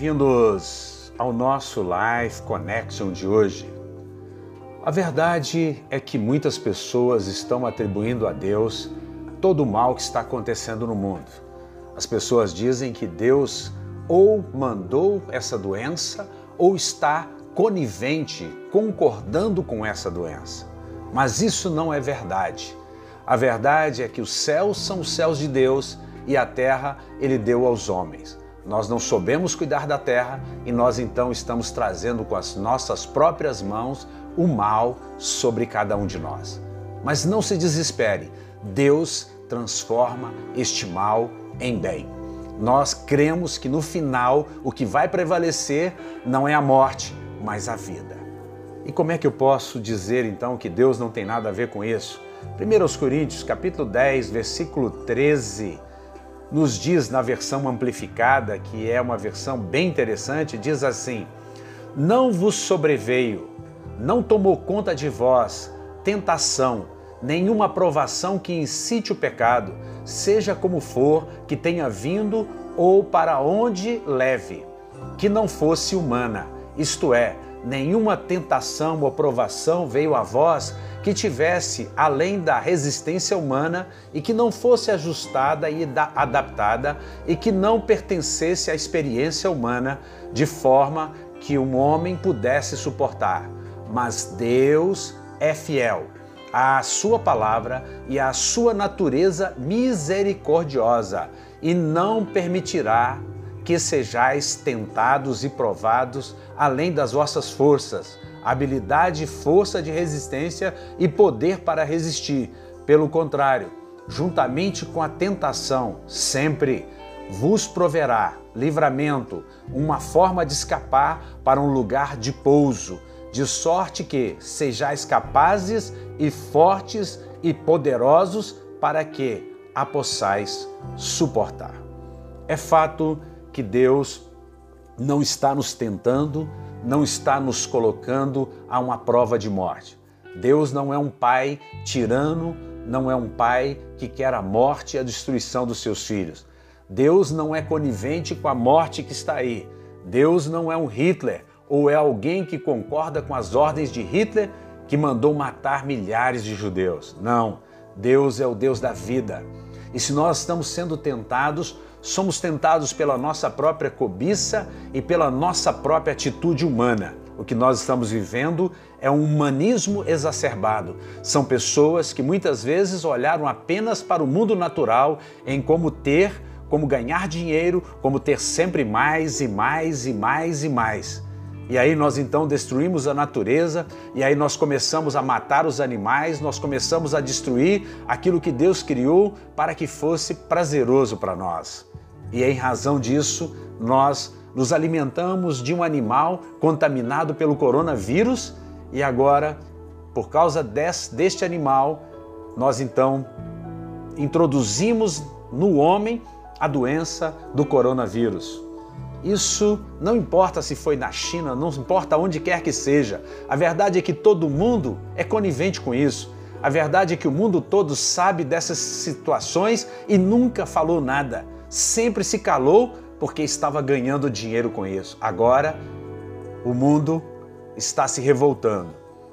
Bem-vindos ao nosso Life Connection de hoje. A verdade é que muitas pessoas estão atribuindo a Deus todo o mal que está acontecendo no mundo. As pessoas dizem que Deus ou mandou essa doença ou está conivente, concordando com essa doença. Mas isso não é verdade. A verdade é que os céus são os céus de Deus e a terra ele deu aos homens. Nós não soubemos cuidar da terra e nós então estamos trazendo com as nossas próprias mãos o mal sobre cada um de nós. Mas não se desespere, Deus transforma este mal em bem. Nós cremos que no final o que vai prevalecer não é a morte, mas a vida. E como é que eu posso dizer então que Deus não tem nada a ver com isso? 1 Coríntios, capítulo 10, versículo 13, nos diz na versão amplificada, que é uma versão bem interessante, diz assim: Não vos sobreveio, não tomou conta de vós tentação, nenhuma provação que incite o pecado, seja como for, que tenha vindo ou para onde leve, que não fosse humana, isto é, nenhuma tentação ou provação veio a vós que tivesse além da resistência humana e que não fosse ajustada e adaptada e que não pertencesse à experiência humana de forma que um homem pudesse suportar. Mas Deus é fiel à sua palavra e à sua natureza misericordiosa e não permitirá que sejais tentados e provados além das vossas forças habilidade, força de resistência e poder para resistir. Pelo contrário, juntamente com a tentação, sempre vos proverá livramento, uma forma de escapar para um lugar de pouso, de sorte que sejais capazes e fortes e poderosos para que a possais suportar. É fato que Deus não está nos tentando não está nos colocando a uma prova de morte. Deus não é um pai tirano, não é um pai que quer a morte e a destruição dos seus filhos. Deus não é conivente com a morte que está aí. Deus não é um Hitler ou é alguém que concorda com as ordens de Hitler que mandou matar milhares de judeus. Não, Deus é o Deus da vida. E se nós estamos sendo tentados, somos tentados pela nossa própria cobiça e pela nossa própria atitude humana. O que nós estamos vivendo é um humanismo exacerbado. São pessoas que muitas vezes olharam apenas para o mundo natural em como ter, como ganhar dinheiro, como ter sempre mais e mais e mais e mais. E aí nós então destruímos a natureza, e aí nós começamos a matar os animais, nós começamos a destruir aquilo que Deus criou para que fosse prazeroso para nós. E em razão disso, nós nos alimentamos de um animal contaminado pelo coronavírus e agora, por causa desse, deste animal, nós então introduzimos no homem a doença do coronavírus. Isso não importa se foi na China, não importa onde quer que seja. A verdade é que todo mundo é conivente com isso. A verdade é que o mundo todo sabe dessas situações e nunca falou nada sempre se calou porque estava ganhando dinheiro com isso. Agora o mundo está se revoltando.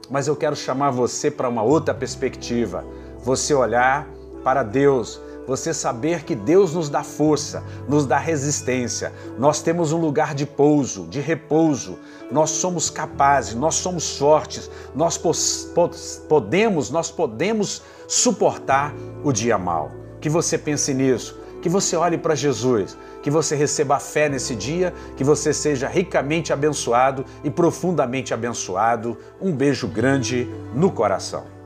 Mas eu quero chamar você para uma outra perspectiva. Você olhar para Deus, você saber que Deus nos dá força, nos dá resistência. Nós temos um lugar de pouso, de repouso. Nós somos capazes, nós somos fortes, nós podemos, nós podemos suportar o dia mal. Que você pense nisso que você olhe para Jesus, que você receba a fé nesse dia, que você seja ricamente abençoado e profundamente abençoado. Um beijo grande no coração.